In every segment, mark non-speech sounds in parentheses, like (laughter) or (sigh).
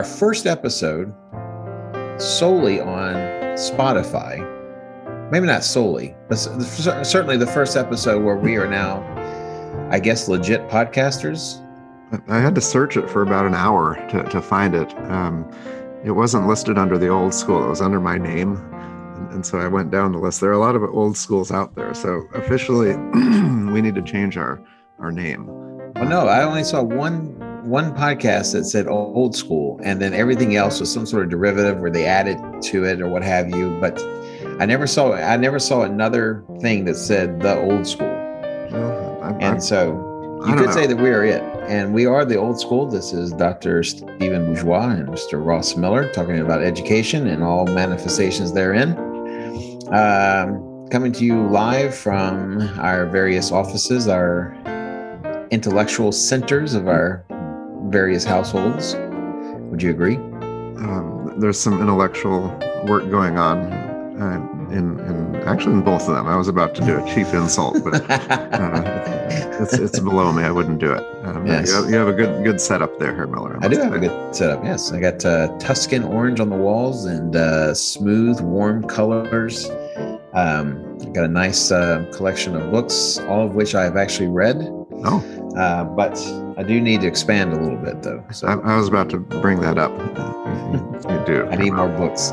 our first episode solely on Spotify. Maybe not solely, but certainly the first episode where we are now, I guess, legit podcasters. I had to search it for about an hour to, to find it. Um, it wasn't listed under the old school, it was under my name. And, and so I went down the list. There are a lot of old schools out there. So officially, (clears throat) we need to change our, our name. Well, no, I only saw one one podcast that said old school, and then everything else was some sort of derivative where they added to it or what have you. But I never saw I never saw another thing that said the old school. Well, I, and I, so you could know. say that we are it, and we are the old school. This is Dr. Steven Bourgeois and Mr. Ross Miller talking about education and all manifestations therein. Um, coming to you live from our various offices, our intellectual centers of our various households. Would you agree? Um, there's some intellectual work going on uh, in, in actually in both of them. I was about to do a cheap insult, but (laughs) uh, it's, it's below me. I wouldn't do it. Um, yes. you, have, you, have, a good good setup there, Herr Miller. I, I do have a good setup. Yes, I got uh, Tuscan orange on the walls and uh, smooth, warm colors. Um, got a nice uh, collection of books, all of which I have actually read. Oh, uh, but I do need to expand a little bit, though. So I, I was about to bring that up. you do. I need more books.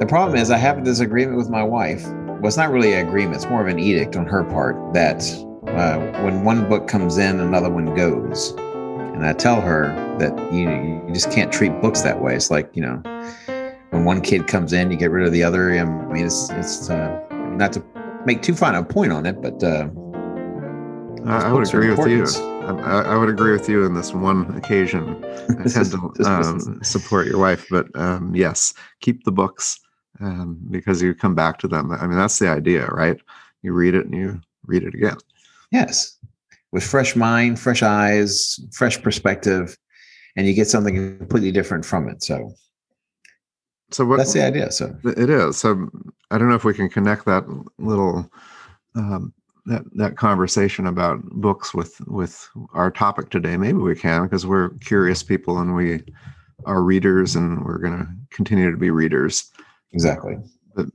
The problem is, I have a disagreement with my wife. Well, it's not really an agreement; it's more of an edict on her part that uh, when one book comes in, another one goes. And I tell her that you you just can't treat books that way. It's like you know, when one kid comes in, you get rid of the other. I mean, it's it's uh, not to make too fine a point on it, but uh, I, I would agree with you. I, I, would agree with you in this one occasion. (laughs) I tend to um, support your wife, but um, yes, keep the books um, because you come back to them. I mean, that's the idea, right? You read it and you read it again. Yes, with fresh mind, fresh eyes, fresh perspective, and you get something completely different from it. So, so what, that's the idea. So it is. So I don't know if we can connect that little um, that that conversation about books with with our topic today maybe we can because we're curious people and we are readers and we're going to continue to be readers. Exactly. But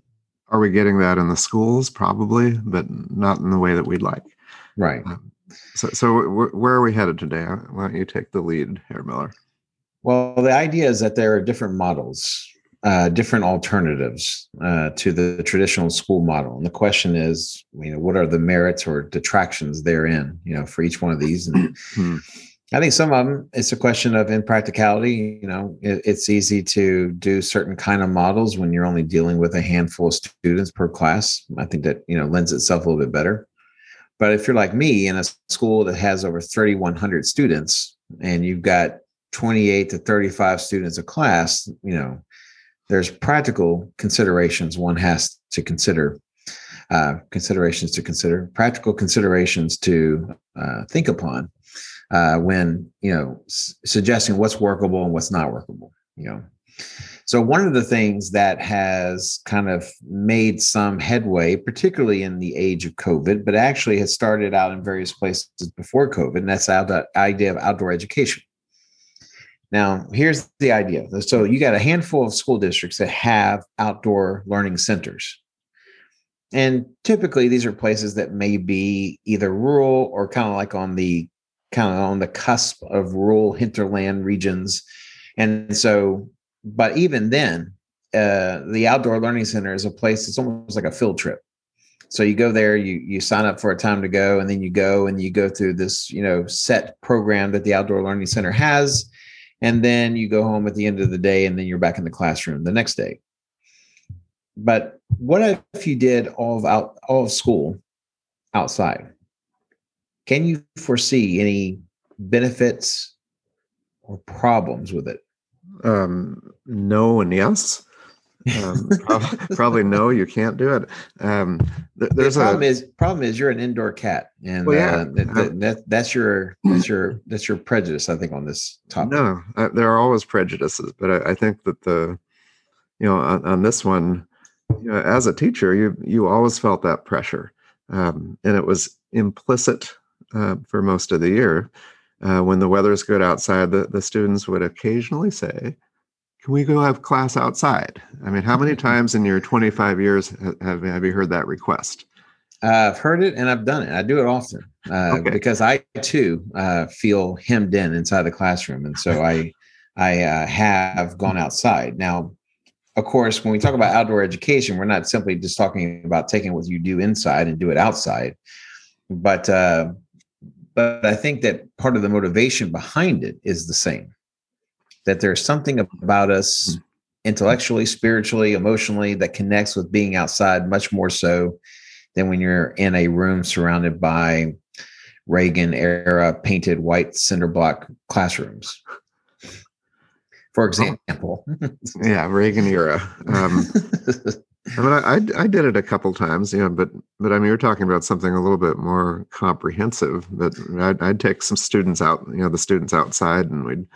are we getting that in the schools? Probably but not in the way that we'd like. Right. Um, so so where are we headed today? Why don't you take the lead here miller? Well the idea is that there are different models uh, different alternatives uh, to the traditional school model. And the question is, you know, what are the merits or detractions therein, you know, for each one of these? And hmm. I think some of them, it's a question of impracticality. You know, it, it's easy to do certain kind of models when you're only dealing with a handful of students per class. I think that, you know, lends itself a little bit better. But if you're like me in a school that has over 3,100 students and you've got 28 to 35 students a class, you know, there's practical considerations one has to consider uh, considerations to consider practical considerations to uh, think upon uh, when you know s- suggesting what's workable and what's not workable you know? So one of the things that has kind of made some headway particularly in the age of covid but actually has started out in various places before covid and that's the idea of outdoor education now, here's the idea. So you got a handful of school districts that have outdoor learning centers. And typically these are places that may be either rural or kind of like on the kind of on the cusp of rural hinterland regions. And so, but even then, uh, the outdoor learning center is a place that's almost like a field trip. So you go there, you you sign up for a time to go, and then you go and you go through this, you know, set program that the outdoor learning center has and then you go home at the end of the day and then you're back in the classroom the next day. But what if you did all of out all of school outside? Can you foresee any benefits or problems with it? Um, no and yes um, (laughs) probably, no, you can't do it. Um, th- there's the problem a, is problem is you're an indoor cat, and well, yeah, uh, th- th- that, that's your that's your that's your prejudice. I think on this topic. No, uh, there are always prejudices, but I, I, think that the you know on, on this one, you know, as a teacher, you you always felt that pressure, um, and it was implicit uh, for most of the year. uh, when the weather's good outside, the, the students would occasionally say, Can we go have class outside? I mean, how many (laughs) times in your 25 years have, have you heard that request? Uh, I've heard it and I've done it. I do it often uh, okay. because I too uh, feel hemmed in inside the classroom, and so I (laughs) I uh, have gone outside. Now, of course, when we talk about outdoor education, we're not simply just talking about taking what you do inside and do it outside, but uh, but I think that part of the motivation behind it is the same. That there's something about us hmm. intellectually, spiritually, emotionally that connects with being outside much more so than when you're in a room surrounded by Reagan era painted white cinder block classrooms. For example. (laughs) yeah, Reagan era. Um, I mean, I, I did it a couple times, yeah, but but I mean, you're talking about something a little bit more comprehensive. That I'd, I'd take some students out, you know, the students outside, and we'd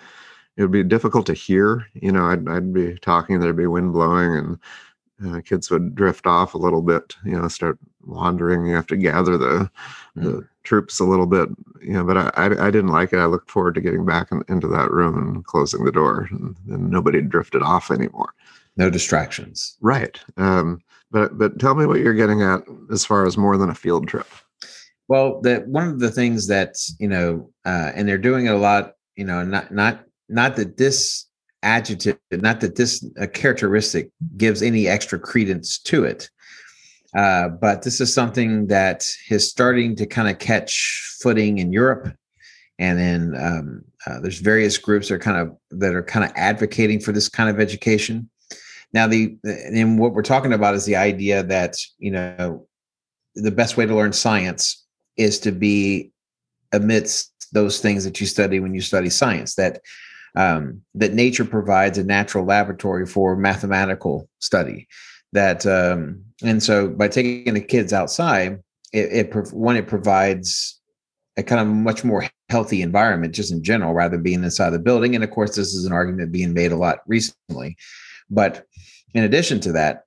it would be difficult to hear. You know, I'd I'd be talking, there'd be wind blowing, and uh, kids would drift off a little bit. You know, start wandering. You have to gather the the mm. troops a little bit. You know, but I, I, I didn't like it. I looked forward to getting back in, into that room and closing the door, and, and nobody drifted off anymore no distractions. Right. Um, but but tell me what you're getting at as far as more than a field trip. Well, that one of the things that you know, uh, and they're doing it a lot. You know, not not not that this adjective, not that this uh, characteristic gives any extra credence to it. Uh, but this is something that is starting to kind of catch footing in Europe, and then um, uh, there's various groups that are kind of that are kind of advocating for this kind of education. Now, the and what we're talking about is the idea that you know the best way to learn science is to be amidst those things that you study when you study science. That um, that nature provides a natural laboratory for mathematical study. That um, and so by taking the kids outside, it, it one it provides a kind of much more healthy environment just in general rather than being inside the building. And of course, this is an argument being made a lot recently. But in addition to that,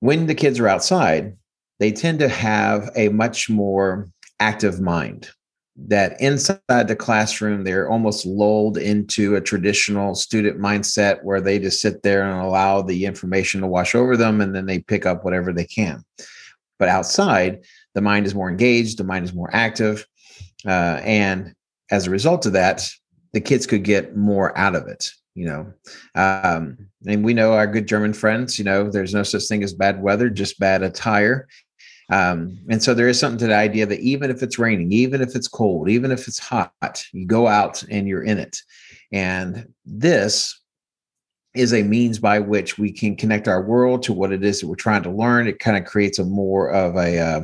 when the kids are outside, they tend to have a much more active mind. That inside the classroom, they're almost lulled into a traditional student mindset where they just sit there and allow the information to wash over them and then they pick up whatever they can. But outside, the mind is more engaged, the mind is more active. Uh, and as a result of that, the kids could get more out of it you know um, and we know our good german friends you know there's no such thing as bad weather just bad attire um, and so there is something to the idea that even if it's raining even if it's cold even if it's hot you go out and you're in it and this is a means by which we can connect our world to what it is that we're trying to learn it kind of creates a more of a uh,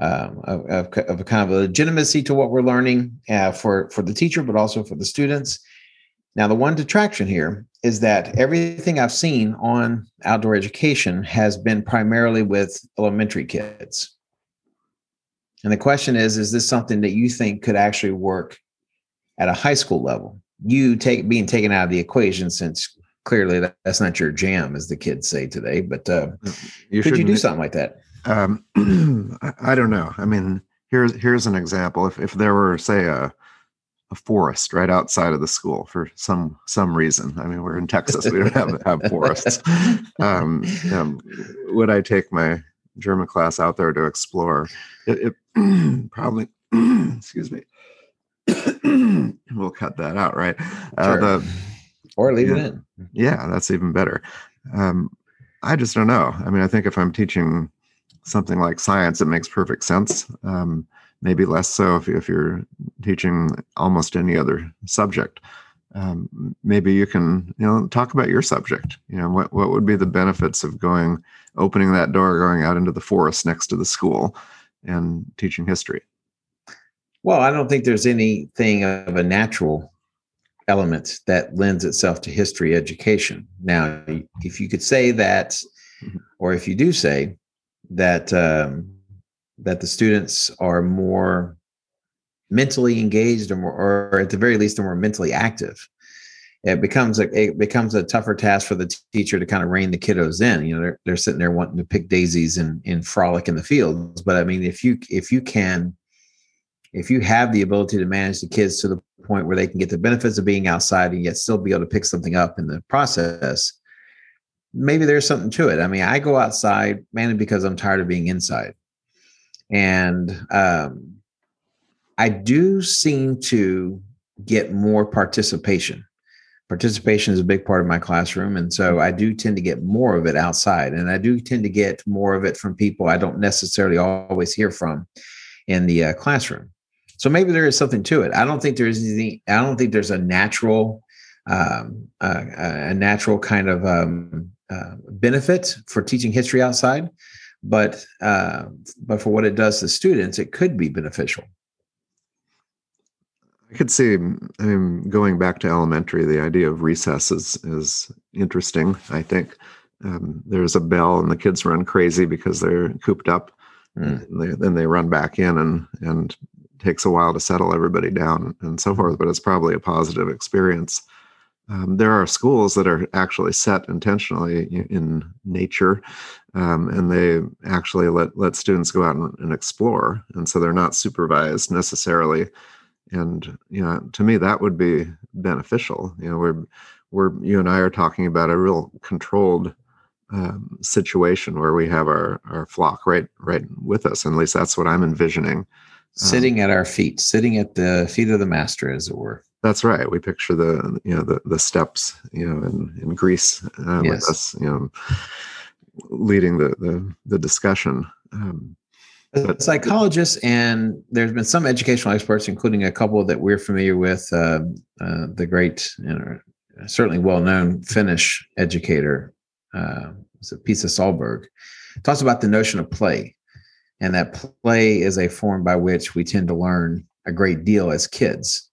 um, of, of, a kind of a legitimacy to what we're learning uh, for for the teacher, but also for the students. Now, the one detraction here is that everything I've seen on outdoor education has been primarily with elementary kids. And the question is is this something that you think could actually work at a high school level? You take being taken out of the equation since clearly that, that's not your jam, as the kids say today. But uh, you could you do something like that? Um, (clears throat) I don't know. I mean, here's here's an example. If if there were, say, a a forest right outside of the school for some some reason. I mean, we're in Texas; we don't have have forests. (laughs) Um, um, would I take my German class out there to explore? It, it (clears throat) probably. (clears throat) excuse me. (clears throat) we'll cut that out, right? Uh, sure. The, or leave yeah, it in. Yeah, that's even better. Um, I just don't know. I mean, I think if I'm teaching something like science, it makes perfect sense. Um, maybe less so if, if you're teaching almost any other subject. Um, maybe you can you know talk about your subject you know what, what would be the benefits of going opening that door going out into the forest next to the school and teaching history well i don't think there's anything of a natural element that lends itself to history education now if you could say that mm-hmm. or if you do say that um, that the students are more mentally engaged or more, or at the very least, they're more mentally active. It becomes a it becomes a tougher task for the teacher to kind of rein the kiddos in. You know, they're they're sitting there wanting to pick daisies and and frolic in the fields. But I mean, if you if you can if you have the ability to manage the kids to the point where they can get the benefits of being outside and yet still be able to pick something up in the process, maybe there's something to it. I mean, I go outside mainly because I'm tired of being inside. And um, I do seem to get more participation. Participation is a big part of my classroom. And so I do tend to get more of it outside. And I do tend to get more of it from people I don't necessarily always hear from in the uh, classroom. So maybe there is something to it. I don't think there's anything. I don't think there's a natural, um, uh, a natural kind of um, uh, benefit for teaching history outside, but uh, but for what it does to students, it could be beneficial. I could see, I mean, going back to elementary, the idea of recess is is interesting. I think um, there's a bell and the kids run crazy because they're cooped up. Mm. And they, then they run back in and and takes a while to settle everybody down and so forth. But it's probably a positive experience. Um, there are schools that are actually set intentionally in nature, um, and they actually let let students go out and, and, explore, and so they're not supervised necessarily. And you know, to me, that would be beneficial. You know, we're we're you and I are talking about a real controlled um, situation where we have our our flock right right with us. And at least that's what I'm envisioning. Sitting um, at our feet, sitting at the feet of the master, as it were. That's right. We picture the you know the the steps you know in in Greece uh, yes. with us you know leading the the, the discussion. Um, but, psychologists and there's been some educational experts, including a couple that we're familiar with. Uh, uh, the great, you know, certainly well-known Finnish educator, uh, Pasi Sahlberg, talks about the notion of play, and that play is a form by which we tend to learn a great deal as kids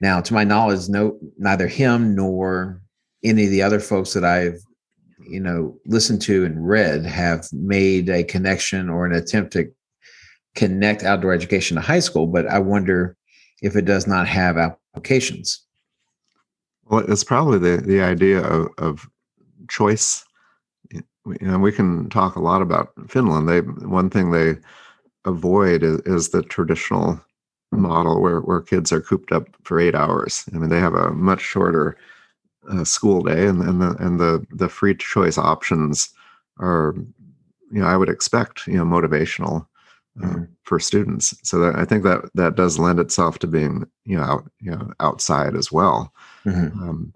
now, to my knowledge, no, neither him nor any of the other folks that I've, you know, listened to and read have made a connection or an attempt to connect outdoor education to high school. But I wonder if it does not have applications. Well, it's probably the the idea of, of choice. You know, we can talk a lot about Finland. They one thing they avoid is, is the traditional model where, where kids are cooped up for eight hours. I mean, they have a much shorter uh, school day, and, and the and the the free choice options are, you know, I would expect, you know, motivational uh, mm-hmm. for students. So that, I think that that does lend itself to being, you know, out, you know, outside as well. Mm-hmm. Um,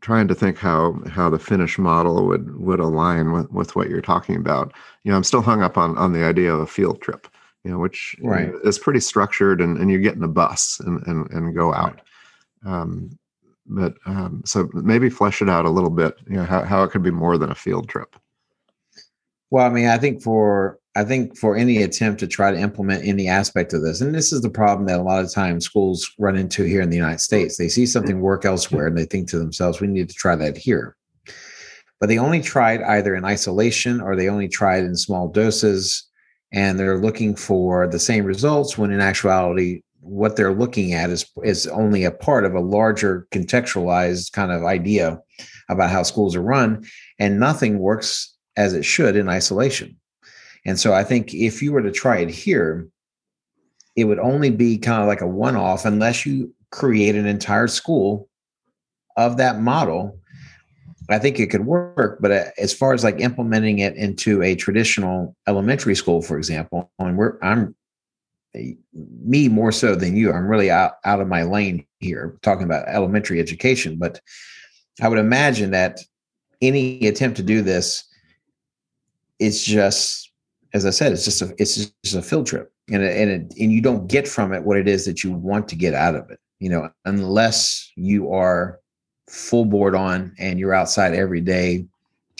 trying to think how how the Finnish model would would align with, with what you're talking about. You know, I'm still hung up on on the idea of a field trip you know, which right. is pretty structured and, and you get in a bus and, and, and go out. Right. Um, but um, so maybe flesh it out a little bit, you know, how, how it could be more than a field trip. Well, I mean, I think for I think for any attempt to try to implement any aspect of this, and this is the problem that a lot of times schools run into here in the United States. They see something work elsewhere and they think to themselves, we need to try that here. But they only try it either in isolation or they only try it in small doses and they're looking for the same results when in actuality what they're looking at is is only a part of a larger contextualized kind of idea about how schools are run and nothing works as it should in isolation. And so i think if you were to try it here it would only be kind of like a one off unless you create an entire school of that model I think it could work, but uh, as far as like implementing it into a traditional elementary school, for example, and we're I'm me more so than you. I'm really out, out of my lane here talking about elementary education, but I would imagine that any attempt to do this is just, as I said, it's just a it's just a field trip, and it, and it, and you don't get from it what it is that you want to get out of it. You know, unless you are full board on and you're outside every day,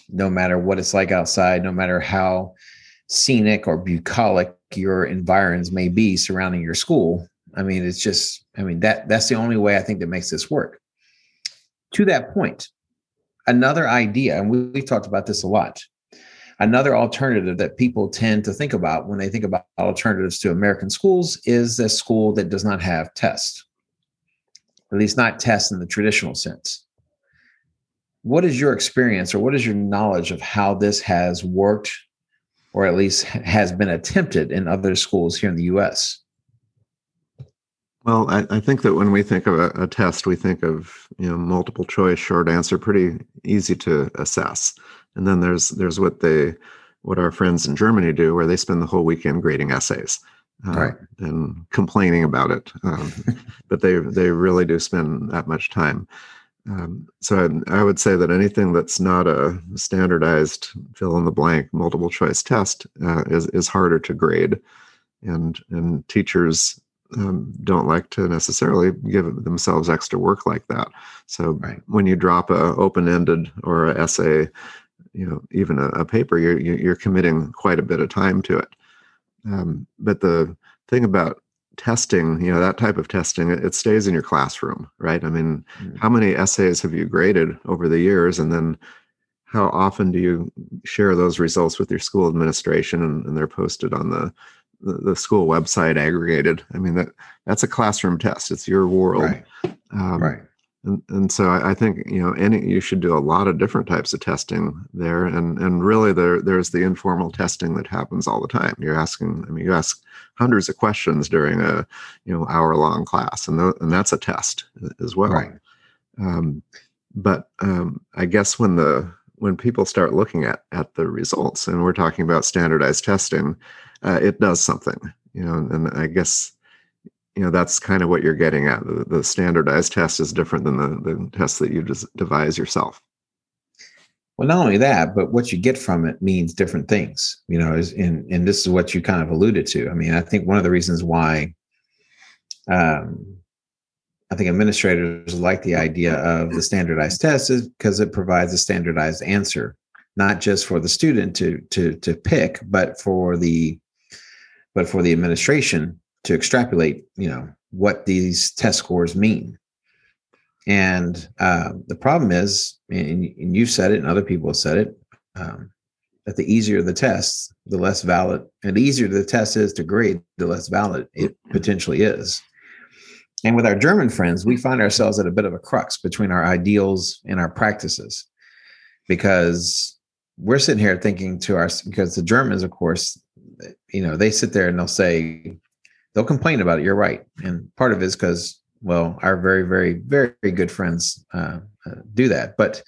no matter what it's like outside, no matter how scenic or bucolic your environs may be surrounding your school. I mean, it's just, I mean, that that's the only way I think that makes this work. To that point, another idea, and we, we've talked about this a lot. Another alternative that people tend to think about when they think about alternatives to American schools is a school that does not have tests at least not tests in the traditional sense. What is your experience or what is your knowledge of how this has worked or at least has been attempted in other schools here in the US? Well, I, I, think that when we think of a, a, test, we think of you know multiple choice, short answer, pretty easy to assess. And then there's there's what they what our friends in Germany do, where they spend the whole weekend grading essays uh, right. and complaining about it. Um, (laughs) but they they really do spend that much time. Um, so I, I, would say that anything that's not a standardized fill in the blank multiple choice test uh, is is harder to grade, and and teachers um, don't like to necessarily give themselves extra work like that. So right. when you drop a open ended or an essay, you know even a, a, paper, you're you're committing quite a bit of time to it. Um, but the thing about testing, you know, that type of testing, it, it stays in your classroom, right? I mean, mm-hmm. how many essays have you graded over the years? And then how often do you share those results with your school administration and, and they're posted on the, the, the school website aggregated? I mean, that that's a classroom test. It's your world. Right. Um, right and, and so I, I, think you know any you should do a lot of different types of testing there. And and really there there's the informal testing that happens all the time. You're asking i mean you ask hundreds of questions during a you know hour long class and th- and that's a test as well. Right. um, but um, i guess when the when people start looking at at the results and we're talking about standardized testing uh, it does something you know and i guess you know that's kind of what you're getting at. The, the standardized test is different than the, the test that you just devise yourself. Well not only that but what you get from it means different things you know is and and this is what you kind of alluded to. I mean i think one of the reasons why um i think administrators like the idea of the standardized test is because it provides a standardized answer not just for the student to to to pick but for the but for the administration to extrapolate, you know, what these test scores mean. And uh, the problem is, and, and you've said it, and other people have said it, um, that the easier the test, the less valid, and the easier the test is to grade, the less valid it potentially is. And with our German friends, we find ourselves at a bit of a crux between our ideals and our practices, because we're sitting here thinking to our because the Germans, of course, you know, they sit there and they'll say, they'll complain about it. You're right, and part of it is because well, our very, very, very good friends uh, uh, do that. But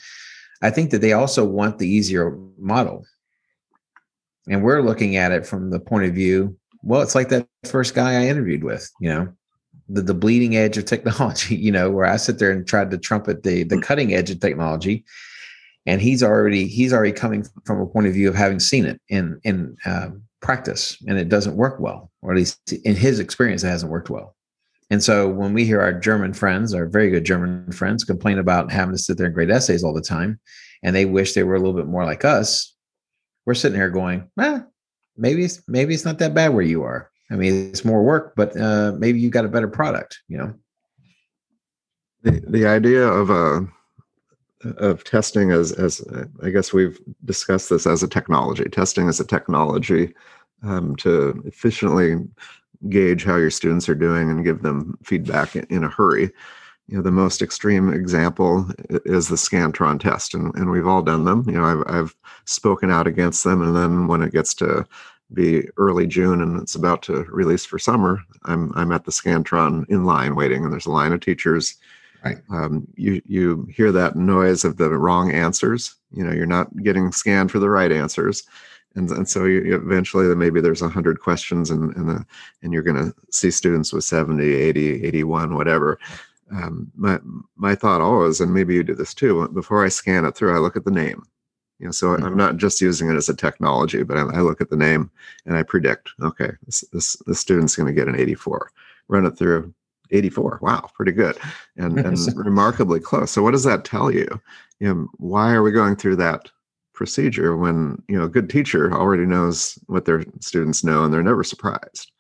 I think that they also want the easier model, and we're looking at it from the point of view. Well, it's like that first guy I interviewed with, you know, the, the bleeding edge of technology, (laughs) you know, where I sit there and tried to trumpet the the cutting edge of technology. And he's already he's already coming from a point of view of having seen it in in um, practice and it doesn't work well, or at least in his experience, it hasn't worked well. And so when we hear our German friends, our very good German friends, complain about having to sit there and grade essays all the time, and they wish they were a little bit more like us, we're sitting here going, eh, maybe it's maybe it's not that bad where you are. I mean, it's more work, but uh, maybe you got a better product, you know. The the idea of a uh, of testing as as I guess we've discussed this as a technology. Testing as a technology um, to efficiently gauge how your students are doing and give them feedback in, a hurry. You know, the most extreme example is the Scantron test, and, and we've all done them. You know, I've, I've spoken out against them, and then when it gets to be early June and it's about to release for summer, I'm I'm at the Scantron in line waiting, and there's a line of teachers. Right. Um, you you hear that noise of the wrong answers. You know, you're not getting scanned for the right answers, and, and so you, eventually maybe there's 100 questions and and, uh, and you're going to see students with 70 80 81 whatever. Um, my my thought always and maybe you do this too before i scan it through i look at the name. You know so mm-hmm. i'm not just using it as a technology but I, I look at the name and i predict okay this this, this student's going to get an 84 run it through 84 wow pretty good. And, and remarkably close. So what does that tell you? You know why are we going through that procedure when you know a good teacher already knows what their students know and they're never surprised.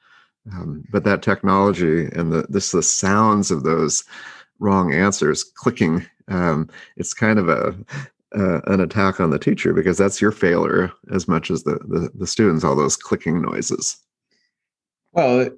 Um, but that technology and the this the sounds of those wrong answers clicking um, it's kind of a uh, an attack on the teacher because that's your failure as much as the, the the students all those clicking noises. Well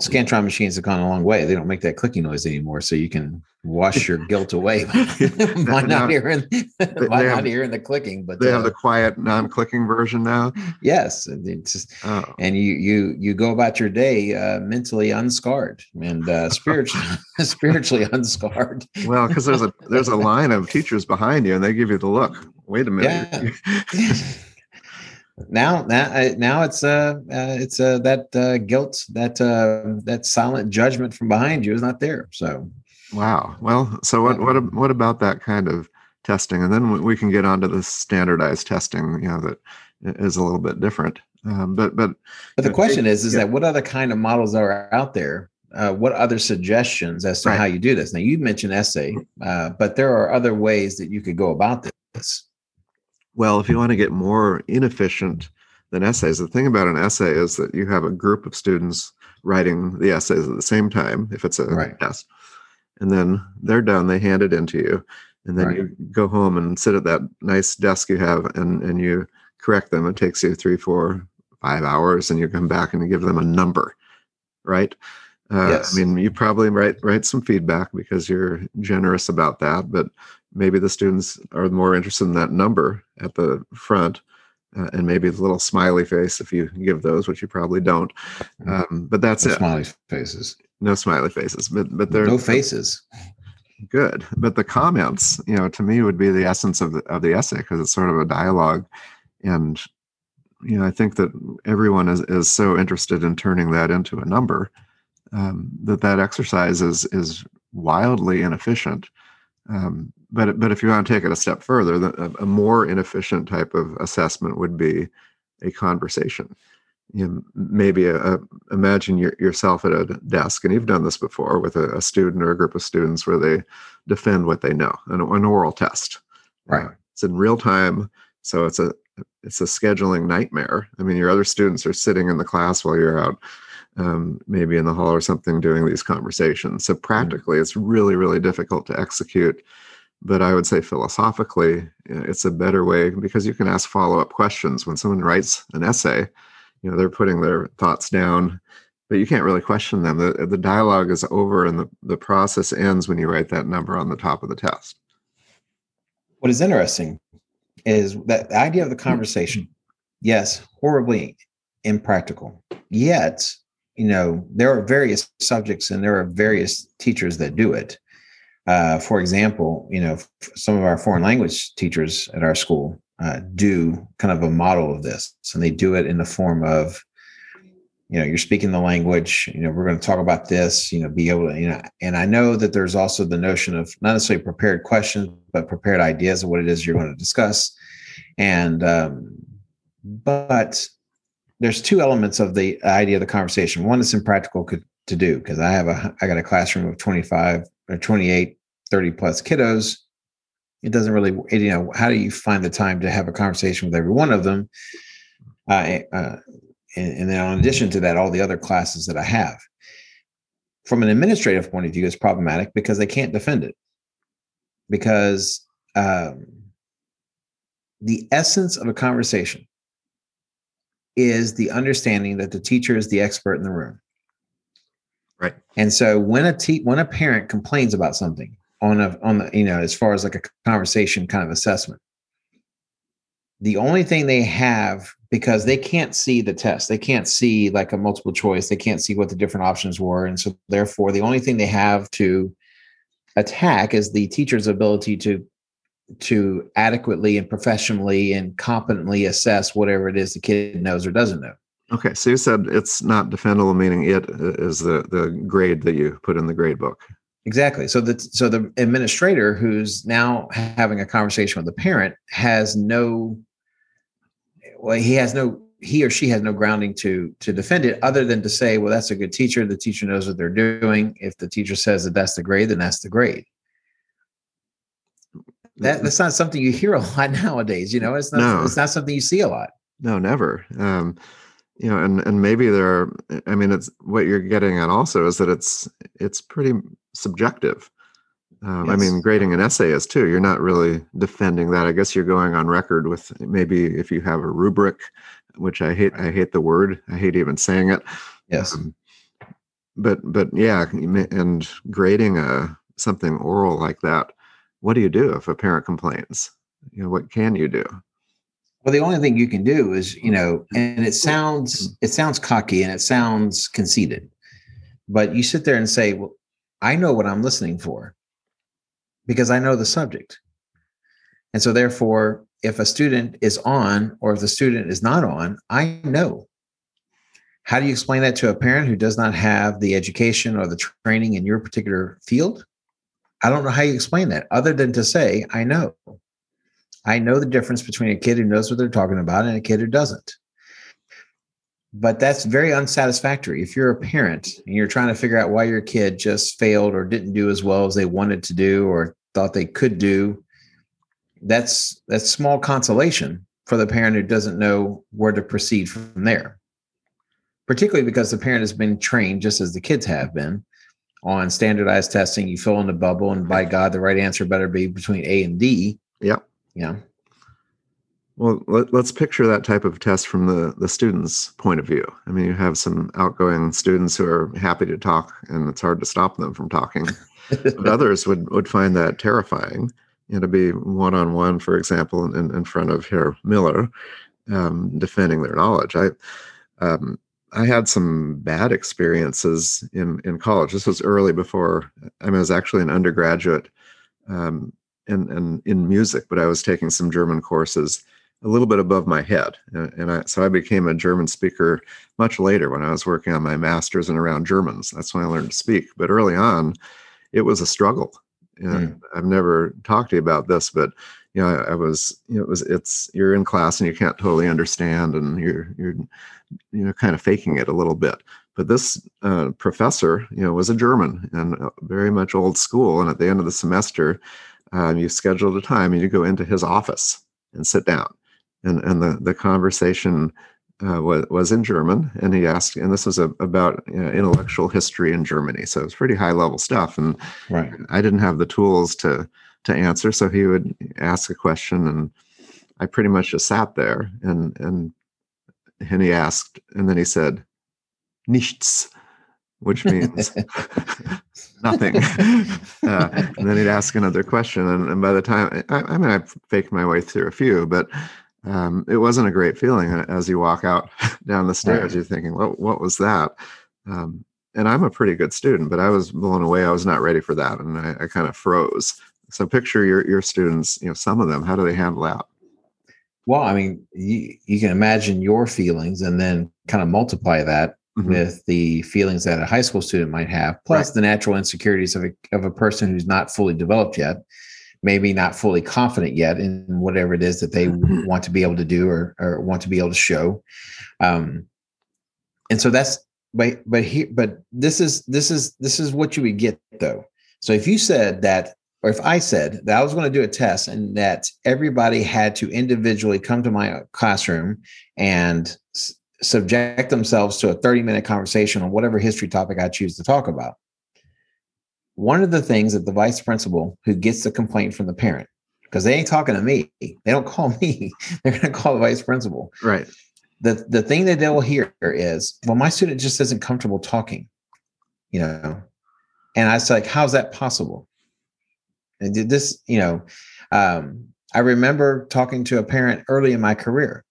Scantron machines have gone a long way. They don't make that clicking noise anymore, so you can wash your (laughs) guilt away by (laughs) not hearing by (laughs) not hearing the clicking. But they uh, have the quiet, non-clicking version now. Yes, just, oh. and you you you go about your day uh, mentally unscarred and uh, spiritually spiritually unscarred. well, because there's a there's a line of teachers behind you, and they give you the look. Wait a minute. Yeah. Now now uh, now it's uh, uh it's uh that uh guilt that uh that silent judgment from behind you is not there so. Wow. Well so what what what about that kind of testing? And then we can get onto the standardized testing you know that is a little bit different. Um, but but but the question is is yeah. that what other kind of models are out there uh, what other suggestions as to right. how you do this? Now you mentioned essay uh, but there are other ways that you could go about this well, if you want to get more inefficient than essays, the thing about an essay is that you have a group of students writing the essays at the same time, if it's a right. test. And then they're done, they hand it into you. And then right. you go home and sit at that nice desk you have and, and you correct them. It takes you three, four, five hours, and you come back and you give them a number, right? Uh, yes. I mean, you probably write write some feedback because you're generous about that, but maybe the students are more interested in that number at the front uh, and maybe the little smiley face if you give those which you probably don't. Mm-hmm. um, but that's no it. smiley faces. No smiley faces but but there no faces. Good but the comments you know to me would be the essence of the of the essay because it's sort of a dialogue. And you know i think that everyone is is so interested in turning that into a number um, that that exercise is is wildly inefficient um, but but if you want to take it a step further, the, a, more inefficient type of assessment would be a conversation. You know, maybe a, a, imagine your, yourself at a desk, and you've done this before with a, a, student or a group of students where they defend what they know, an, an oral test. Right. Uh, it's in real time, so it's a it's a scheduling nightmare. I mean, your other students are sitting in the class while you're out um, maybe in the hall or something doing these conversations. So practically, it's really, really difficult to execute. But I would say philosophically, it's a better way because you can ask follow up questions. When someone writes an essay, you know, they're putting their thoughts down, but you can't really question them. The, the dialogue is over and the, the process ends when you write that number on the top of the test. What is interesting is that the idea of the conversation, yes, horribly impractical. Yet you know, there are various subjects and there are various teachers that do it. Uh, for example, you know, some of our foreign language teachers at our school uh, do kind of a model of this, and they do it in the form of, you know, you're speaking the language. You know, we're going to talk about this. You know, be able to, you know, and I know that there's also the notion of not necessarily prepared questions, but prepared ideas of what it is you're going to discuss, and um, but there's two elements of the idea of the conversation. One is impractical to do because I have a I got a classroom of 25 or 28, 30 plus kiddos. It doesn't really, you know, how do you find the time to have a conversation with every one of them? Uh, uh, and, and then, in addition to that, all the other classes that I have. From an administrative point of view, it's problematic because they can't defend it. Because um, the essence of a conversation is the understanding that the teacher is the expert in the room. Right. And so when a te- when a parent complains about something on a on the you know as far as like a conversation kind of assessment, the only thing they have because they can't see the test, they can't see like a multiple choice, they can't see what the different options were, and so therefore the only thing they have to attack is the teacher's ability to to adequately and professionally and competently assess whatever it is the kid knows or doesn't know. Okay, so you said it's not defendable, meaning it is the the grade that you put in the grade book. Exactly. So the so the administrator who's now having a conversation with the parent has no well he has no he or she has no grounding to to defend it other than to say well that's a good teacher the teacher knows what they're doing if the teacher says that that's the grade then that's the grade that, that's not something you hear a (laughs) lot nowadays. You know, it's not. No. It's not something you see a lot. No, never. Um, you know, and and maybe there. Are, I mean, it's what you're getting at also is that it's it's pretty subjective. Um, yes. I mean, grading an essay is too. You're not really defending that. I guess you're going on record with maybe if you have a rubric, which I hate. I hate the word. I hate even saying it. Yes. Um, but but yeah, and grading a something oral like that, what do you do if a parent complains? You know, what can you do? Well, the only thing you can do is, you know, and it sounds it sounds cocky and it sounds conceited, but you sit there and say, "Well, I know what I'm listening for because I know the subject." And so therefore, if a student is on or if the student is not on, I know. How do you explain that to a parent who does not have the education or the training in your particular field? I don't know how you explain that other than to say, I know. I know the difference between a kid who knows what they're talking about and a kid who doesn't. But that's very unsatisfactory. If you're a parent and you're trying to figure out why your kid just failed or didn't do as well as they wanted to do or thought they could do, that's that's small consolation for the parent who doesn't know where to proceed from there. Particularly because the parent has been trained just as the kids have been on standardized testing. You fill in the bubble, and by God, the right answer better be between A and D. Yep. Yeah. Well, let, us picture that type of test from the, the student's point of view. I mean, you have some outgoing students who are happy to talk, and it's hard to stop them from talking. (laughs) but others would, would find that terrifying. You know, to be one on one, for example, in, in front of Herr Miller, um, defending their knowledge. I um, I had some bad experiences in in college. This was early before I, mean, I was actually an undergraduate um, in, in in music, but I was taking some German courses a little bit above my head, and, and I, so I became a German speaker much later when I was working on my master's and around Germans. That's when I learned to speak. But early on, it was a struggle. Mm. I've never talked to you about this, but you know, I, I, was, you know, it was, it's, you're in class and you can't totally understand and you're, you're, you know, kind of faking it a little bit. But this uh, professor, you know, was a German and uh, very much old school. And at the end of the semester, um, you scheduled a time and you go into his office and sit down. And, and the, the conversation uh, was, was in German, and he asked, and this was a, about you know, intellectual history in Germany, so it's pretty high level stuff. And right. I didn't have the tools to to answer, so he would ask a question, and I pretty much just sat there, and and and he asked, and then he said, "Nichts," which means (laughs) nothing. (laughs) uh, and then he'd ask another question, and, and by the time I, I mean I faked my way through a few, but um, it wasn't a great feeling as you walk out (laughs) down the stairs. Right. You're thinking, "What? What was that?" Um, and I'm a pretty good student, but I was blown away. I was not ready for that, and I, I kind of froze. So picture your your students. You know, some of them. How do they handle that? Well, I mean, you, you can imagine your feelings, and then kind of multiply that mm-hmm. with the feelings that a high school student might have, plus right. the natural insecurities of a of a person who's not fully developed yet maybe not fully confident yet in whatever it is that they mm-hmm. want to be able to do or, or want to be able to show. Um, and so that's but but here but this is this is this is what you would get though. So if you said that or if I said that I was going to do a test and that everybody had to individually come to my uh, classroom and s- subject themselves to a 30 minute conversation on whatever history topic I choose to talk about, one of the things that the vice principal who gets the complaint from the parent, because they ain't talking to me, they don't call (laughs) me, they're going to call the vice principal. Right. The, the thing that they'll hear is, well, my student just isn't comfortable talking, you know? And I was like, how's that possible? This, you know, um, I remember talking to a parent early in my career.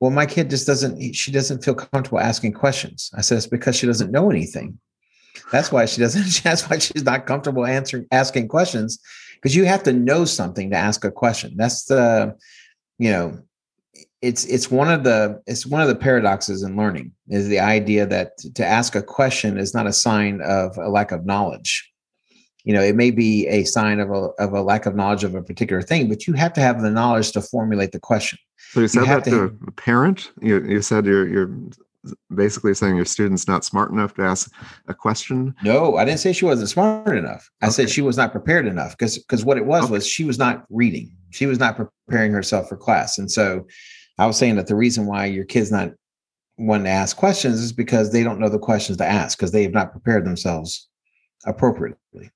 Well, my kid just doesn't, she doesn't feel comfortable asking questions. I said, it's because she doesn't know anything. That's why she doesn't. (laughs) That's why she's not comfortable answering asking questions because you have to know something to ask a question. That's the, you know, it's it's one of the it's one of the paradoxes in learning is the idea that to ask a question is not a sign of a lack of knowledge. You know, it may be a sign of a of a lack of knowledge of a particular thing, but you have to have the knowledge to formulate the question. So you said you that to, to a parent. You you said you're, you're basically saying your student's not smart enough to ask a question? No, I didn't say she wasn't smart enough. I okay. said she was not prepared enough because because what it was okay. was she was not reading. She was not preparing herself for class. And so I was saying that the reason why your kid's not wanting to ask questions is because they don't know the questions to ask because they have not prepared themselves appropriately.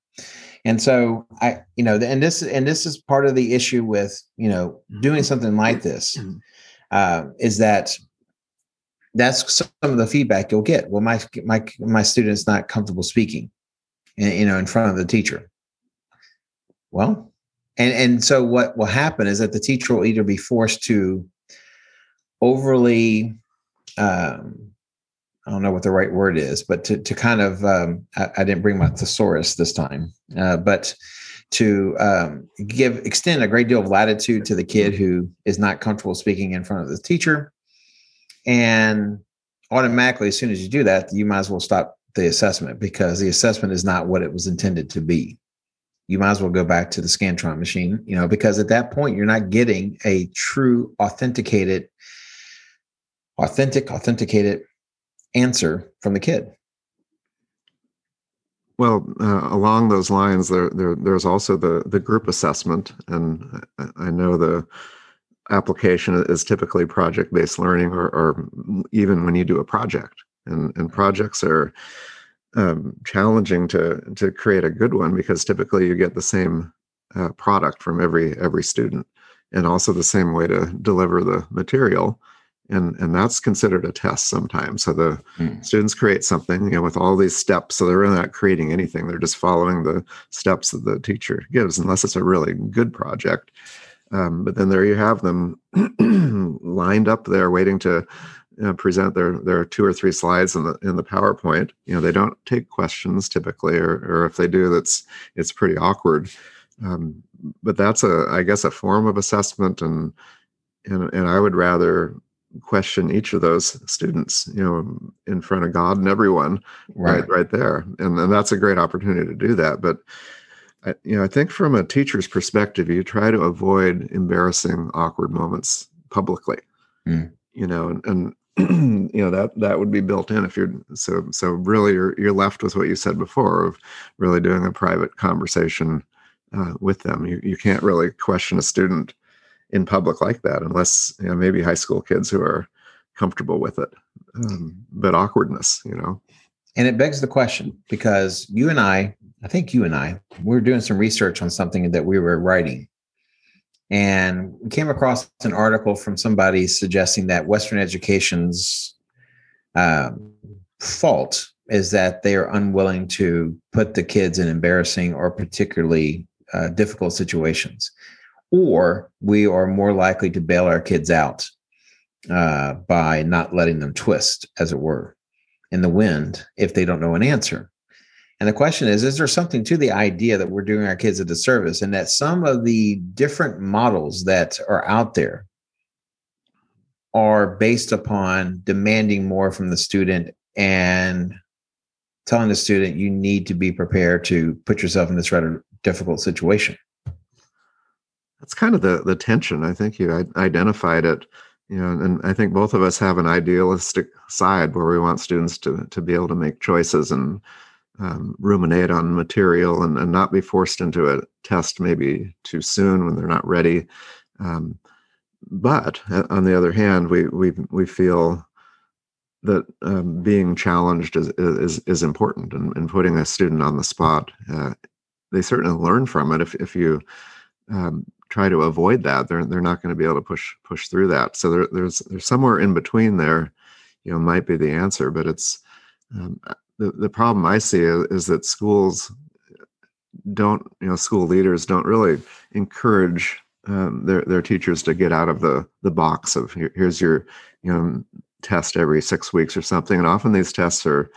And so I, you know, and this and this is part of the issue with, you know, doing something like this uh, is that that's some of the feedback you'll get. Well, my my my student's not comfortable speaking, you know, in front of the teacher. Well, and and so what will happen is that the teacher will either be forced to overly um, I don't know what the right word is, but to, to kind of, um, I, I, didn't bring my thesaurus this time, uh, but to um, give, extend a great deal of latitude to the kid who is not comfortable speaking in front of the teacher. And automatically, as soon as you do that, you might as well stop the assessment because the assessment is not what it was intended to be. You might as well go back to the Scantron machine, you know, because at that point, you're not getting a true authenticated, authentic, authenticated answer from the kid. Well, uh, along those lines, there, there, there's also the the group assessment, and I know the application is typically project based learning, or, or, even when you do a project, and and projects are um, challenging to to create a good one because typically you get the same uh, product from every every student, and also the same way to deliver the material and and that's considered a test sometimes so the mm. students create something you know with all these steps so they're really not creating anything they're just following the steps that the teacher gives unless it's a really good project um, but then there you have them (clears throat) lined up there waiting to present their their two or three slides in the in the PowerPoint. You know, they don't take questions typically, or or if they do, that's it's pretty awkward. Um, but that's a I guess a form of assessment, and and and I would rather question each of those students you know in front of god and everyone right right, right there. And, and that's a great opportunity to do that. But I, you know i think from a teacher's perspective you try to avoid embarrassing awkward moments publicly. Mm. you know and, and (clears throat) you know that that would be built in if you're so so really you're you're left with what you said before of really doing a private conversation uh, with them. You, you can't really question a student in public like that unless you know maybe high school kids who are comfortable with it. Um, but awkwardness you know? And it begs the question because you and i i think you and i we were doing some research on something that we were writing. And we came across an article from somebody suggesting that western education's um, fault is that they are unwilling to put the kids in embarrassing or particularly uh, difficult situations or we are more likely to bail our kids out uh, by not letting them twist, as it were, in the wind if they don't know an answer. And the question is Is there something to the idea that we're doing our kids a disservice and that some of the different models that are out there are based upon demanding more from the student and telling the student you need to be prepared to put yourself in this rather difficult situation? That's kind of the the tension. I think you identified it. You know, and I think both of us have an idealistic side where we want students to to be able to make choices and um, ruminate on material and, and not be forced into a test maybe too soon when they're not ready. Um, but uh, on the other hand, we we we feel that um, being challenged is is is important and, and putting a student on the spot. Uh, they certainly learn from it if if you um, try to avoid that, they're they're not going to be able to push push through that. So there, there's there's somewhere in between there, you know, might be the answer. But it's um, uh, the the problem I see is, is that schools don't, you know, school leaders don't really encourage um, their their teachers to get out of the the box of Here, here's your you know test every six weeks or something. And often these tests are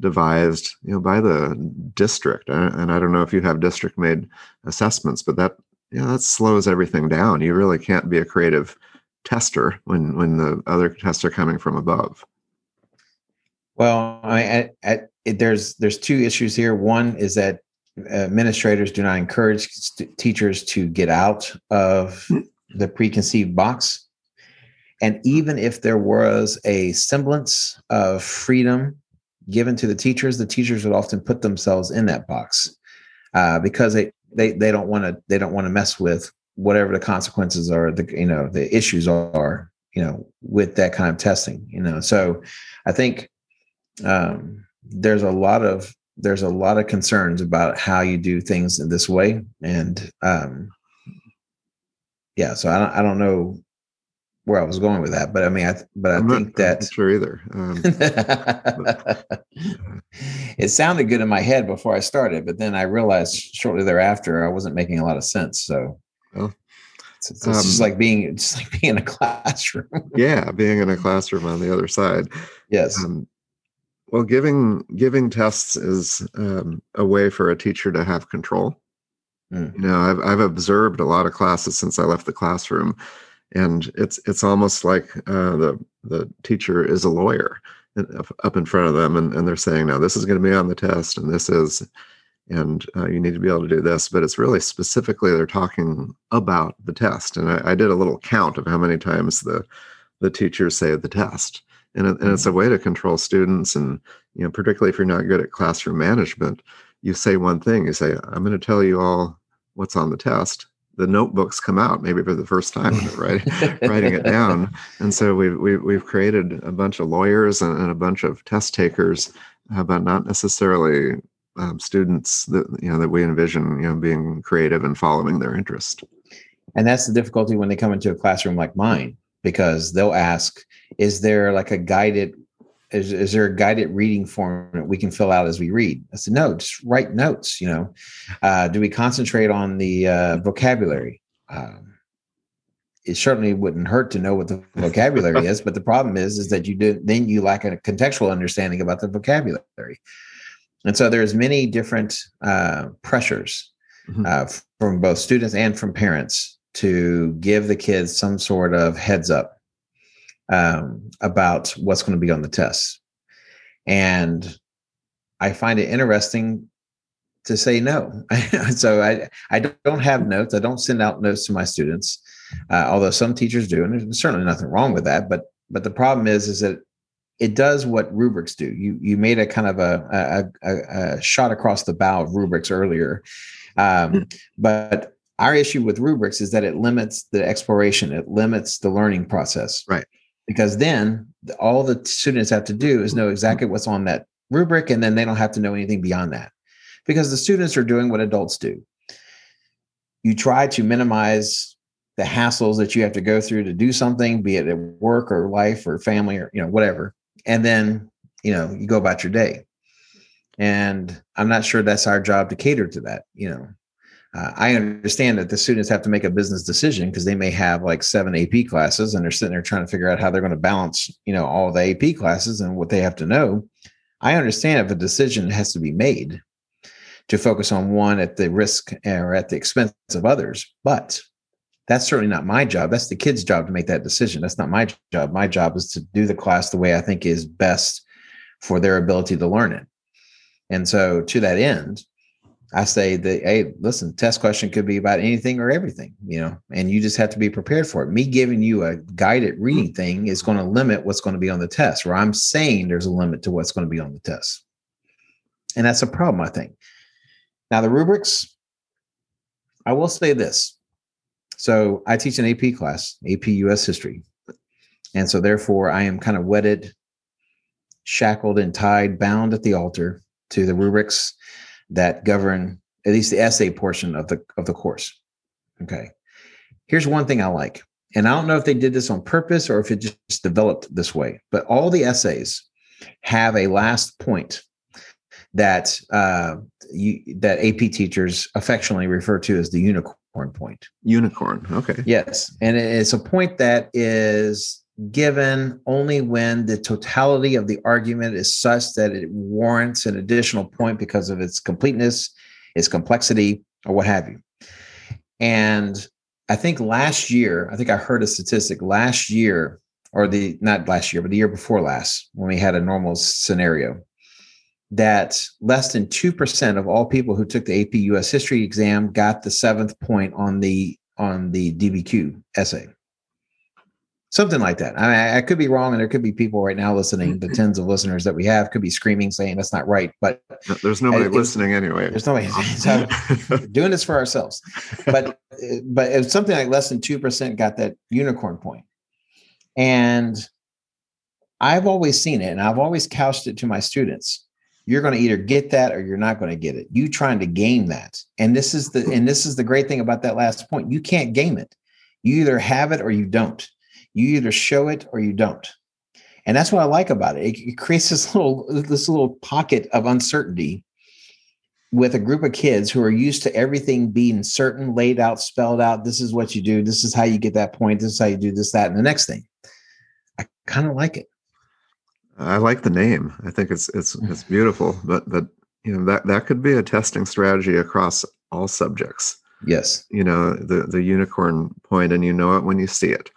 devised you know by the district and i don't know if you have district made assessments but that yeah, that slows everything down. You really can't be a creative tester when when the other tests are coming from above. Well, I, I, I, there's there's two issues here. One is that administrators do not encourage st- teachers to get out of the preconceived box. And even if there was a semblance of freedom given to the teachers, the teachers would often put themselves in that box uh, because they they they don't want to they don't want to mess with whatever the consequences are the you know the issues are you know with that kind of testing you know? So i think um, there's a lot of there's a lot of concerns about how you do things in this way and um, yeah so I don't, I don't know where I was going with that, but I mean, I but I I'm think not, that sure either. Um, (laughs) it sounded good in my head before I started, but then I realized shortly thereafter I wasn't making a lot of sense. So, well, it's, it's um, just like being just like being in a (laughs) classroom. yeah, being in a classroom on the other side. Yes. Um, well, giving giving tests is um, a way for a teacher to have control. Mm. You know, I've I've observed a lot of classes since I left the classroom, and it's it's almost like uh, the the teacher is a lawyer up in front of them, and, and they're saying, "Now this is going to be on the test, and this is." and uh, you need to be able to do this but it's really specifically they're talking about the test and I, I, did a little count of how many times the the teachers say the test and, it, and it's a mm-hmm. way to control students and you know particularly if you're not good at classroom management you say one thing you say i'm going to tell you all what's on the test the notebooks come out maybe for the first time right (laughs) writing it down. And so we've, we've we've created a bunch of lawyers and, and a bunch of test takers uh, but not necessarily um, students that you know that we envision you know being creative and following their interest. And that's the difficulty when they come into a classroom like mine because they'll ask is there like a guided is, is there a guided reading form that we can fill out as we read? I said no just write notes you know. Uh, do we concentrate on the uh, vocabulary? Um, it certainly wouldn't hurt to know what the vocabulary is but the problem is is that you do then you lack a contextual understanding about the vocabulary. And so there's many different uh, pressures mm-hmm. uh, from both students and from parents to give the kids some sort of heads up um, about what's going to be on the test. And I find it interesting to say no. (laughs) so I, I don't have notes. I don't send out notes to my students, uh, although some teachers do, and there's certainly nothing wrong with that. But but the problem is is that it does what rubrics do. You you made a kind of a a, a, a shot across the bow of rubrics earlier, um, mm-hmm. but our issue with rubrics is that it limits the exploration. It limits the learning process. Right. Because then all the students have to do is know exactly what's on that rubric, and then they don't have to know anything beyond that, because the students are doing what adults do. You try to minimize the hassles that you have to go through to do something, be it at work or life or family or you know whatever and then you know you go about your day. And i'm not sure that's our job to cater to that you know uh, i understand that the students have to make a business decision because they may have like seven ap classes and they're sitting there trying to figure out how they're going to balance you know all the ap classes and what they have to know i understand if a decision has to be made to focus on one at the risk or at the expense of others but that's certainly not my job. That's the kid's job to make that decision. That's not my job. My job is to do the class the way I think is best for their ability to learn it. And so, to that end, I say that, hey, listen, test question could be about anything or everything, you know, and you just have to be prepared for it. Me giving you a guided reading thing is going to limit what's going to be on the test, where I'm saying there's a limit to what's going to be on the test. And that's a problem, I think. Now, the rubrics, I will say this so I teach an AP class, AP US history. And so therefore I am kind of wedded, shackled and tied, bound at the altar to the rubrics that govern at least the essay portion of the of the course. Okay. Here's one thing I like. And I don't know if they did this on purpose or if it just developed this way, but all the essays have a last point that uh, you, that AP teachers affectionately refer to as the unicorn unicorn point. Unicorn. Okay. Yes. And it's a point that is given only when the totality of the argument is such that it warrants an additional point because of its completeness, its complexity, or what have you. And I think last year, I think I heard a statistic last year, or the not last year, but the year before last, when we had a normal scenario, that less than 2% of all people who took the AP US history exam got the seventh point on the on the DBQ essay. Something like that. I, mean, I could be wrong, and there could be people right now listening. The mm-hmm. tens of listeners that we have could be screaming, saying that's not right. But there's nobody it, listening anyway. There's nobody (laughs) (laughs) so doing this for ourselves. But uh, but it's something like less than two percent got that unicorn point, and I've always seen it, and I've always couched it to my students you're going to either get that or you're not going to get it you trying to game that and this is the and this is the great thing about that last point you can't game it you either have it or you don't You either show it or you don't. And that's what I like about it. It, it creates this (laughs) little this little pocket of uncertainty with a group of kids who are used to everything being certain, laid out, spelled out. This is what you do. This is how you get that point. This is how you do this, that, and the next thing. I kind of like it. I like the name. I think it's it's mm. it's beautiful. But but you know that that could be a testing strategy across all subjects. Yes. You know the the unicorn point, and you know it when you see it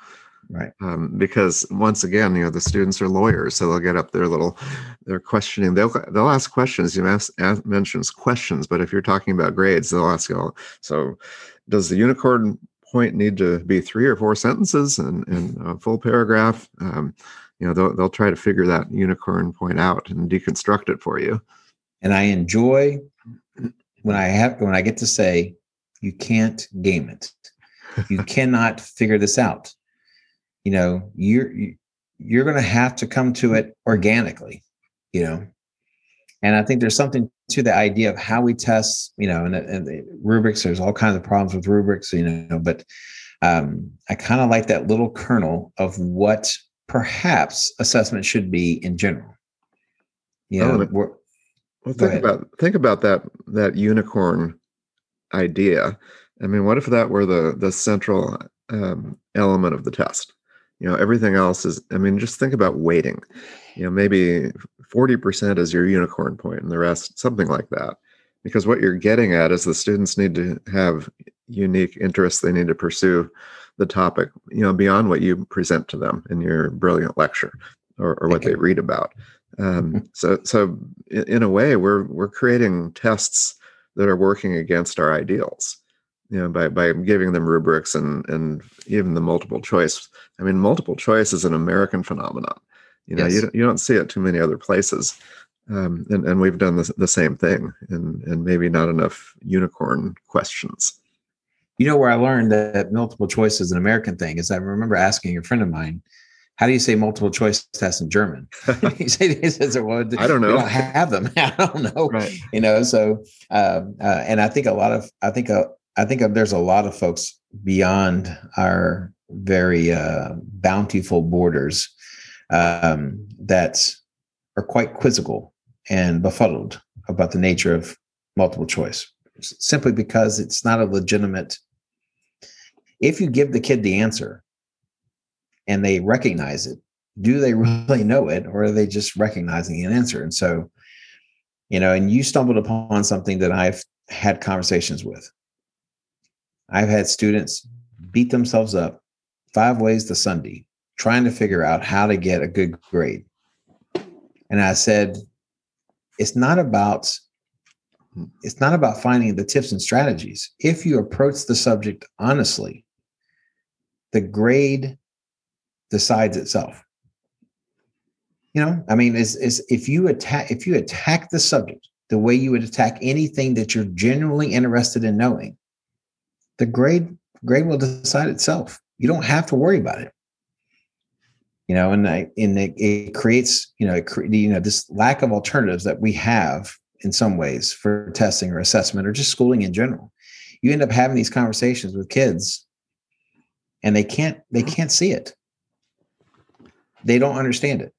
right. Um, because once again you know the students are lawyers so they'll get up their little they're questioning they'll they'll ask questions you ask, ask, mentions questions but if you're talking about grades they'll ask you so does the unicorn point need to be three or four sentences and, and a full paragraph? Um, you know they'll, they'll try to figure that unicorn point out and deconstruct it for you. And i enjoy when i have when i get to say you can't game it. You (laughs) cannot figure this out you know you're you're going to have to come to it organically you know? And i think there's something to the idea of how we test you know and, and rubrics there's all kinds of problems with rubrics you know but um, i kind of like that little kernel of what perhaps assessment should be in general. You know oh, well think about think about that that unicorn idea. I mean what if that were the the central um, element of the test you know everything else is i mean just think about weighting. You know maybe 40% is your unicorn point and the rest something like that. Because what you're getting at is the students need to have unique interests they need to pursue the topic you know beyond what you present to them in your brilliant lecture or, or what they read about. Um, mm-hmm. so so in a way we're we're creating tests that are working against our ideals you know by by giving them rubrics and and even the multiple choice i mean multiple choice is an american phenomenon you know yes. you, don't, you don't see it too many other places um, and, and we've done the, the same thing and and maybe not enough unicorn questions you know where i learned that multiple choice is an american thing is i remember asking a friend of mine how do you say multiple choice test in German? (laughs) (laughs) he, said, he says, well, I don't know. We don't have them. (laughs) I don't know. Right. You know, so, uh, uh, and I think a lot of, I think a, I think there's a lot of folks beyond our very uh, bountiful borders um, that are quite quizzical and befuddled about the nature of multiple choice, simply because it's not a legitimate. If you give the kid the answer and they recognize it, do they (laughs) really know it, or are they just recognizing an answer? And so, you know, and you stumbled upon something that I've had conversations with I've had students beat themselves up five ways to Sunday trying to figure out how to get a good grade. And I said, it's not about it's not about finding the tips and strategies. If you approach the subject honestly, the grade decides itself. You know, I mean, is is if you attack if you attack the subject the way you would attack anything that you're genuinely interested in knowing, the grade grade will decide itself. You don't have to worry about it. You know, and I, and it, it creates you know it, you know this lack of alternatives that we have in some ways for testing or assessment or just schooling in general. You end up having these conversations with kids, and they can't they mm-hmm. can't see it. They don't understand it.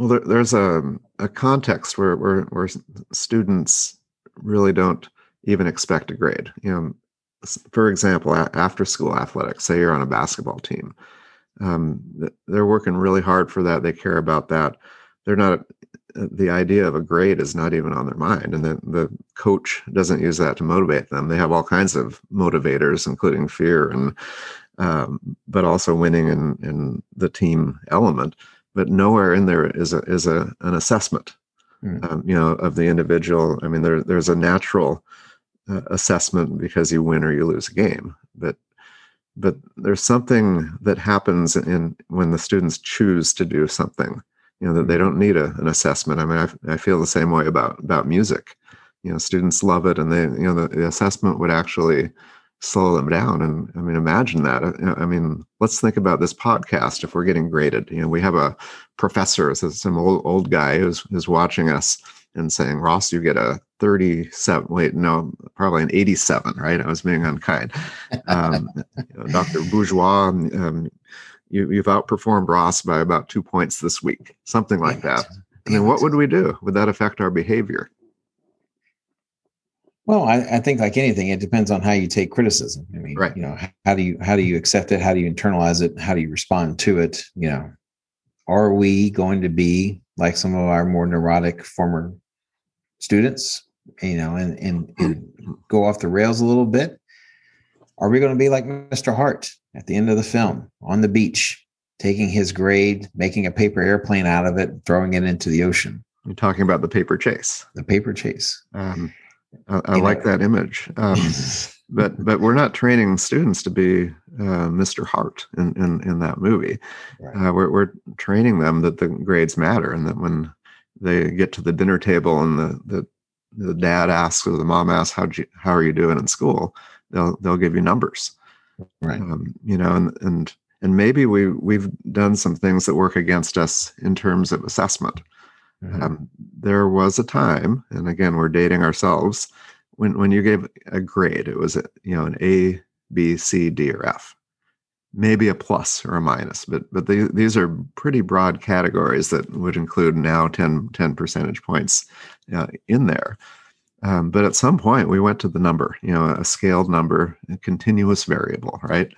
Well, there, there's a, a context where, where where students really don't even expect a grade. You know, for example, after school athletics, say you're on a basketball team, um, they're working really hard for that. They care about that. They're not. Uh, the idea of a grade is not even on their mind, and the the coach doesn't use that to motivate them. They have all kinds of motivators, including fear and, um, but also winning and and the team element. But nowhere in there is a is a an assessment, mm. um, you know, of the individual. I mean, there there's a natural uh, assessment because you win or you lose a game. But but there's something that happens in when the students choose to do something you know that they don't need a, an assessment. I mean I, I feel the same way about about music. You know students love it and they you know the, the assessment would actually slow them down and i mean imagine that. I mean let's think about this podcast if we're getting graded. You know we have a professor some old, old guy who's, who's watching us and saying ross you get a 37 wait no probably an 87 right? I was being unkind. Um, dr bourgeois um, you, have outperformed ross by about two points this week something like that. I mean what would we do? Would that affect our behavior? Well I, I, think like anything it depends on how you take criticism. I mean right. you know how do you how do you accept it? How do you internalize it? How do you respond to it? You know are we going to be like some of our more neurotic former students you know, and, and, and go off the rails a little bit? Are we going to be like Mr. Hart at the end of the film on the beach, taking his grade, making a paper airplane out of it, throwing it into the ocean? You're talking about the paper chase. The paper chase. Um, I, I like know. that image. Um, (laughs) but but we're not training students to be uh, Mr. Hart in, in in that movie. Right. Uh, we're we're training them that the grades matter and that when they get to the dinner table and the the the dad asks or the mom asks how you how are you doing in school? They'll they'll give you numbers. Right. Um, you know and and and maybe we we've done some things that work against us in terms of assessment. Mm-hmm. um, there was a time and again we're dating ourselves when when you gave a grade it was a, you know an a b c d or f maybe a plus or a minus but but the, these are pretty broad categories that would include now 10 10 percentage points uh, in there. Um, but at some point, we went to the number, you know, a scaled number, a continuous variable, right?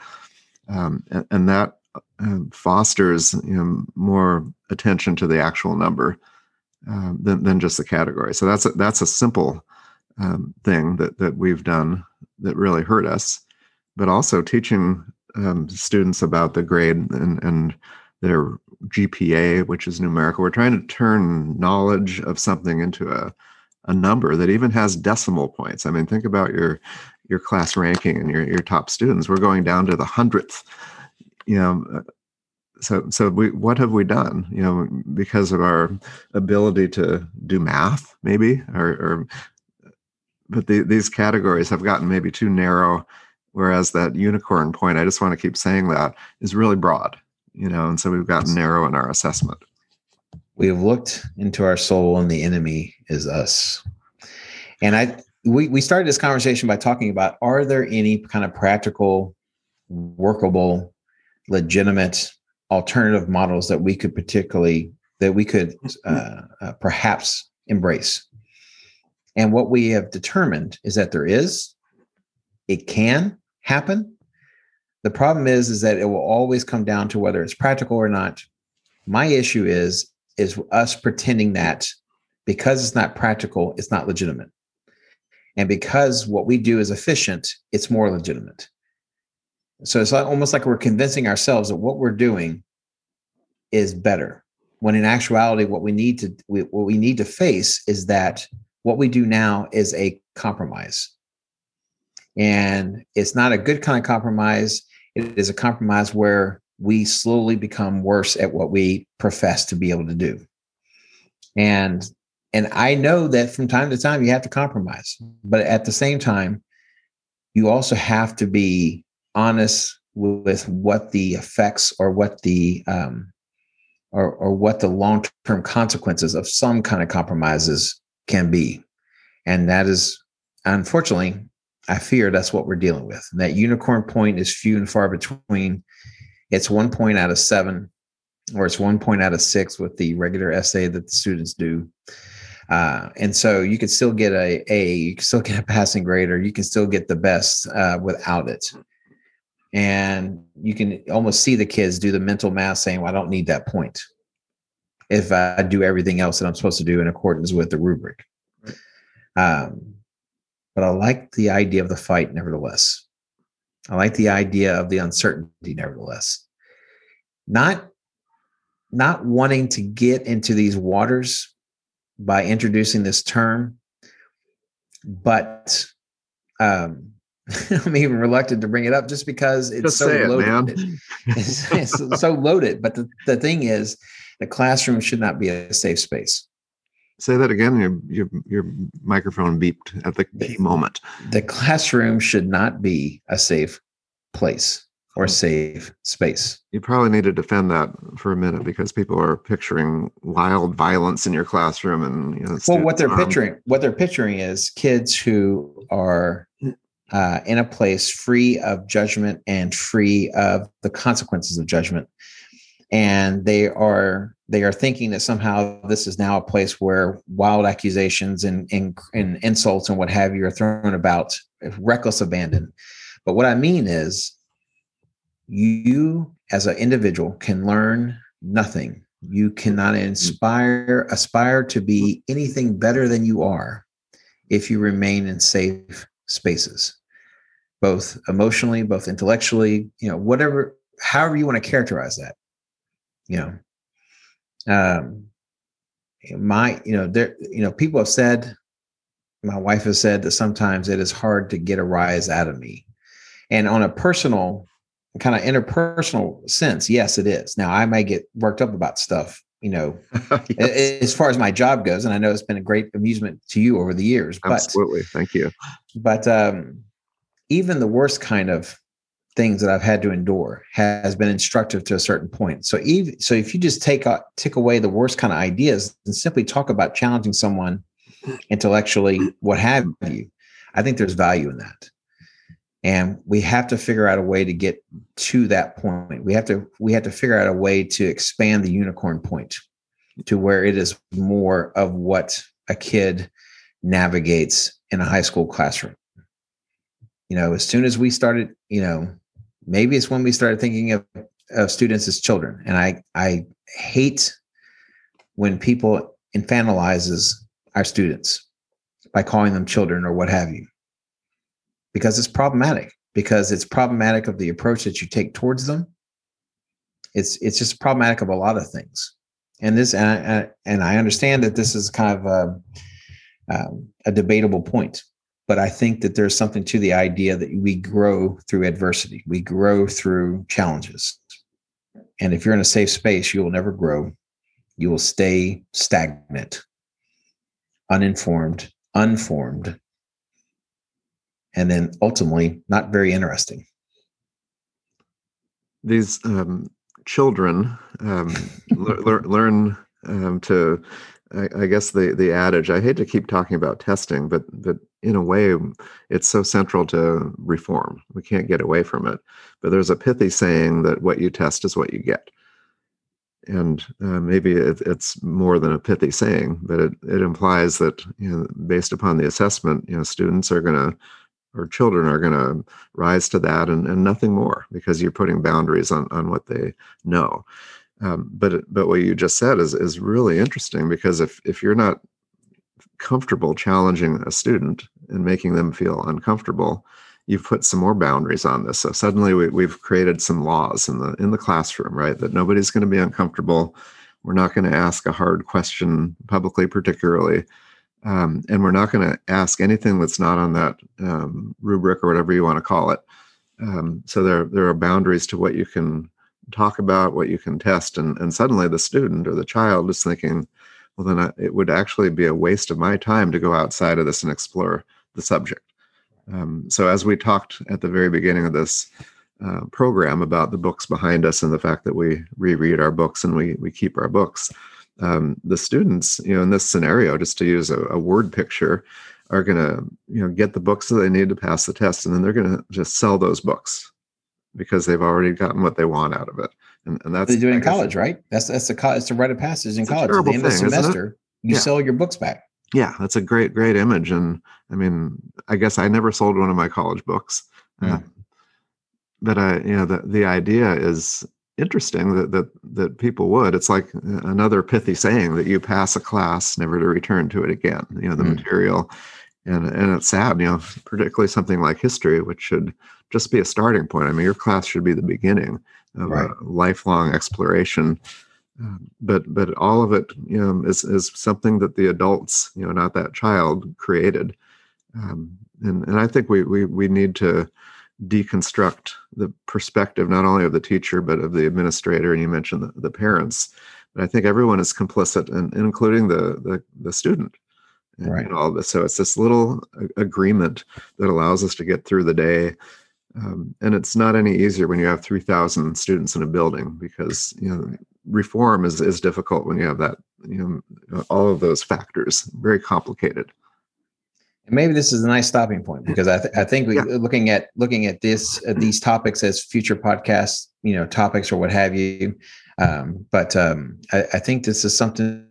Um, and, and, that uh, fosters you know, more attention to the actual number um, than, than just the category. So that's a, that's a simple um, thing that that we've done that really hurt us. But also teaching um, students about the grade and and their GPA, which is numerical. We're trying to turn knowledge of something into a, a number that even has decimal points. I mean, think about your your class ranking and your, your top students. We're going down to the hundredth. You know, uh, so so we what have we done? You know, because of our ability to do math, maybe, or, or but the, these categories have gotten maybe too narrow. Whereas that unicorn point, I just want to keep saying that, is really broad you know, and so we've gotten narrow in our assessment. We have looked into our soul, and the enemy is us. And I, we, we started this conversation by talking about are there any kind of practical, workable, legitimate alternative models that we could particularly that we could uh, uh, perhaps embrace. And what we have determined is that there is, it can happen, the problem is, is that it will always come down to whether it's practical or not. My issue is, is us pretending that because it's not practical, it's not legitimate. And because what we do is efficient, it's more legitimate. So it's almost like we're convincing ourselves that what we're doing is better. When in actuality, what we need to what we need to face is that what we do now is a compromise. And it's not a good kind of compromise. It is a compromise where we slowly become worse at what we profess to be able to do. And and I know that from time to time you have to compromise, but at the same time, you also have to be honest with what the effects or what the um, or, or what the long-term consequences of some kind of compromises can be. And that is unfortunately I fear that's what we're dealing with. And that unicorn point is few and far between. It's one point out of seven, or it's one point out of six with the regular essay that the students do. Uh, and so you can still get a A, you can still get a passing grade, or you can still get the best uh, without it. And you can almost see the kids do the mental math saying, well, I don't need that point if I do everything else that I'm supposed to do in accordance with the rubric. Um, but I like the idea of the fight nevertheless. I like the idea of the uncertainty nevertheless. Not not wanting to get into these waters by introducing this term, but um, (laughs) I'm even reluctant to bring it up just because it's just so loaded. It, it's, it's so loaded. But the, the thing is, the classroom should not be a safe space. Say that again. Your your your microphone beeped at the key moment. The classroom should not be a safe place. or safe space. You probably need to defend that for a minute because people are picturing wild violence in your classroom, and you know, well, what they're picturing, what they're picturing is kids who are uh, in a place free of judgment and free of the consequences of judgment, and they are they are thinking that somehow this is now a place where wild accusations and and, and insults and what have you are thrown about, reckless abandon. But what I mean is you as an individual can learn nothing. You cannot mm-hmm. inspire, aspire to be anything better than you are if you remain in safe spaces, both emotionally, both intellectually, you know, whatever, however you want to characterize that. You know, um, my, you know, there, you know, people have said, my wife has said that sometimes it is hard to get a rise out of me. And on a personal kind of interpersonal sense, yes, it is. Now I may get worked up about stuff, you know, (laughs) yes. as far as my job goes, and I know it's been a great amusement to you over the years. But, Absolutely, thank you. But um, even the worst kind of things that I've had to endure has been instructive to a certain point. So even so, if you just take take away the worst kind of ideas and simply talk about challenging someone intellectually, what have you, I think there's value in that. And we have to figure out a way to get to that point. We have to we have to figure out a way to expand the unicorn point to where it is more of what a kid navigates in a high school classroom. You know as soon as we started you know maybe it's when we started thinking of, of students as children. And i i hate when people infantilizes our students by calling them children or what have you. Because it's problematic because it's problematic of the approach that you take towards them. It's it's just problematic of a lot of things. And this and I, and I understand that this is kind of a, um, a debatable point but i think that there's something to the idea that we grow through adversity we grow through challenges and if you're in a safe space you will never grow you will stay stagnant uninformed unformed and then ultimately not very interesting. These um, children um, (laughs) le- learn um, to, I, I, guess the the adage. I hate to keep talking about testing, but but in a way, it's so central to reform. We can't get away from it. But there's a pithy saying that what you test is what you get. And uh, maybe it, it's more than a pithy saying, but it, it implies that you know, based upon the assessment, you know, students are going to or children are going to rise to that and, and nothing more because you're putting boundaries on, on what they know. Um, but but what you just said is is really interesting because if if you're not comfortable challenging a student and making them feel uncomfortable, you've put some more boundaries on this. So suddenly we, we've created some laws in the in the classroom, right? That nobody's going to be uncomfortable. We're not going to ask a hard question publicly, particularly um, and we're not going to ask anything that's not on that um, rubric or whatever you want to call it. Um, so there, there are boundaries to what you can talk about, what you can test, and, and suddenly the student or the child is thinking, well, then I, it would actually be a waste of my time to go outside of this and explore the subject. Um, so as we talked at the very beginning of this uh, program about the books behind us and the fact that we reread our books and we we keep our books um, the students, you know, in this scenario, just to use a, a word picture, are going to, you know, get the books that they need to pass the test, and then they're going to just sell those books because they've already gotten what they want out of it. And, and that's they do it in college, right? That's that's the it's the rite of passage in college. At the end thing, of the semester, you yeah. sell your books back. Yeah, that's a great great image, and I mean, I guess I never sold one of my college books. Mm. Uh, but I, you know, the the idea is interesting that that that people would. It's like another pithy saying that you pass a class never to return to it again. You know the mm. material, and and it's sad. You know, particularly something like history, which should just be a starting point. I mean, your class should be the beginning of right. a lifelong exploration. Um, but but all of it, you know, is is something that the adults, you know, not that child, created. Um, and and I think we we we need to deconstruct the perspective not only of the teacher but of the administrator and you mentioned the, the parents but i think everyone is complicit and, including the, the, the student right. all this so it's this little agreement that allows us to get through the day Um, and it's not any easier when you have 3,000 students in a building because you know reform is, is difficult when you have that you know all of those factors very complicated and maybe this is a nice stopping point because I, th- I think we yeah. looking at looking at this uh, these topics as future podcasts you know topics or what have you. Um, but um, I, I, think this is something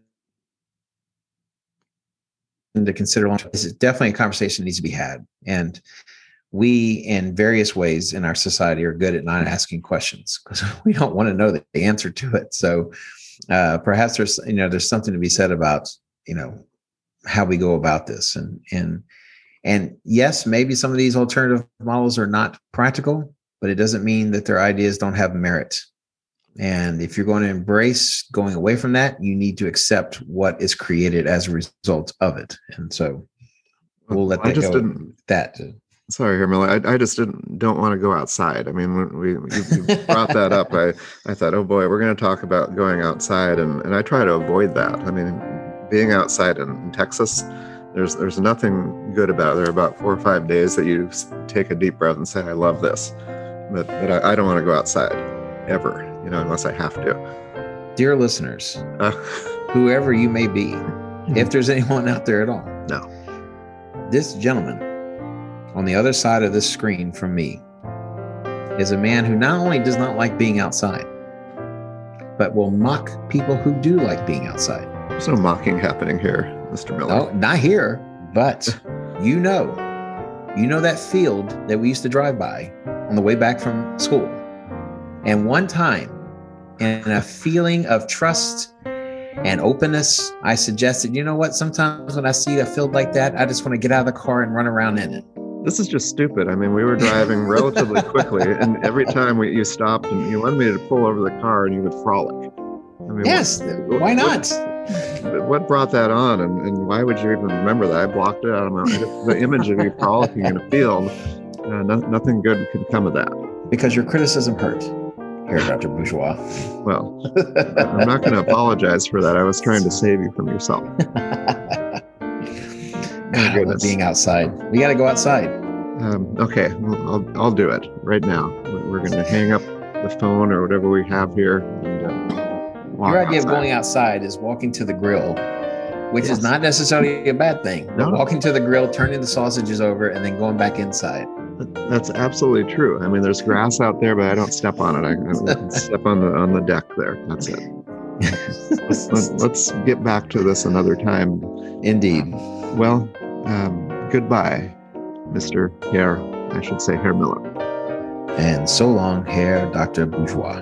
to consider. This is definitely a conversation that needs to be had, and we, in various ways in our society, are good at not asking questions because (laughs) we don't want to know the answer to it. So uh, perhaps there's you know there's something to be said about you know how we go about this and and and yes maybe some of these alternative models are not practical but it doesn't mean that their ideas don't have merit. And if you're going to embrace going away from that you need to accept what is created as a result of it. And so we'll let that go didn't, that sorry Herr Miller, I, I just didn't don't want to go outside. I mean when we you, you brought that up i i thought oh boy we're going to talk about going outside and and i try to avoid that. I mean being outside in, in, Texas, there's there's nothing good about it. There are about four or five days that you take a deep breath and say, "I love this," but but I, I don't want to go outside ever, you know, unless I have to. Dear listeners, uh, whoever you may be, if there's anyone out there at all, no, this gentleman on the other side of this screen from me is a man who not only does not like being outside, but will mock people who do like being outside. There's no mocking happening here, Mr. Miller. No, not here, but (laughs) you know, you know that field that we used to drive by on the way back from school. And one time, in a (laughs) feeling of trust and openness, I suggested, you know what? Sometimes when I see a field like that, I just want to get out of the car and run around in it. This is just stupid. I mean, we were driving relatively quickly, and every time we, you stopped and you wanted me to pull over the car and you would frolic. I mean, yes, what, why not? What, what, brought that on, and, and why would you even remember that? I blocked it out of my the image of you frolicking in a field. Uh, no, nothing good can come of that. Because your criticism hurt. Here, Dr. Bourgeois. Well, (laughs) I'm not going to apologize for that. I was trying to save you from yourself. (laughs) God, being outside. We got to go outside. Um, okay, well, I'll, I'll do it right now. We're going to hang up the phone or whatever we have here. And, uh, your idea outside. of going outside is walking to the grill, which yes. is not necessarily a bad thing. No. Walking to the grill, turning the sausages over, and then going back inside. That's absolutely true. I mean, there's grass out there, but I don't step on it. I, I (laughs) step on the on the deck there. That's it. let's, let's, get back to this another time. Indeed. Well, um, goodbye, Mr. Herr. I should say Herr Miller. And so long, Herr Dr. Bourgeois.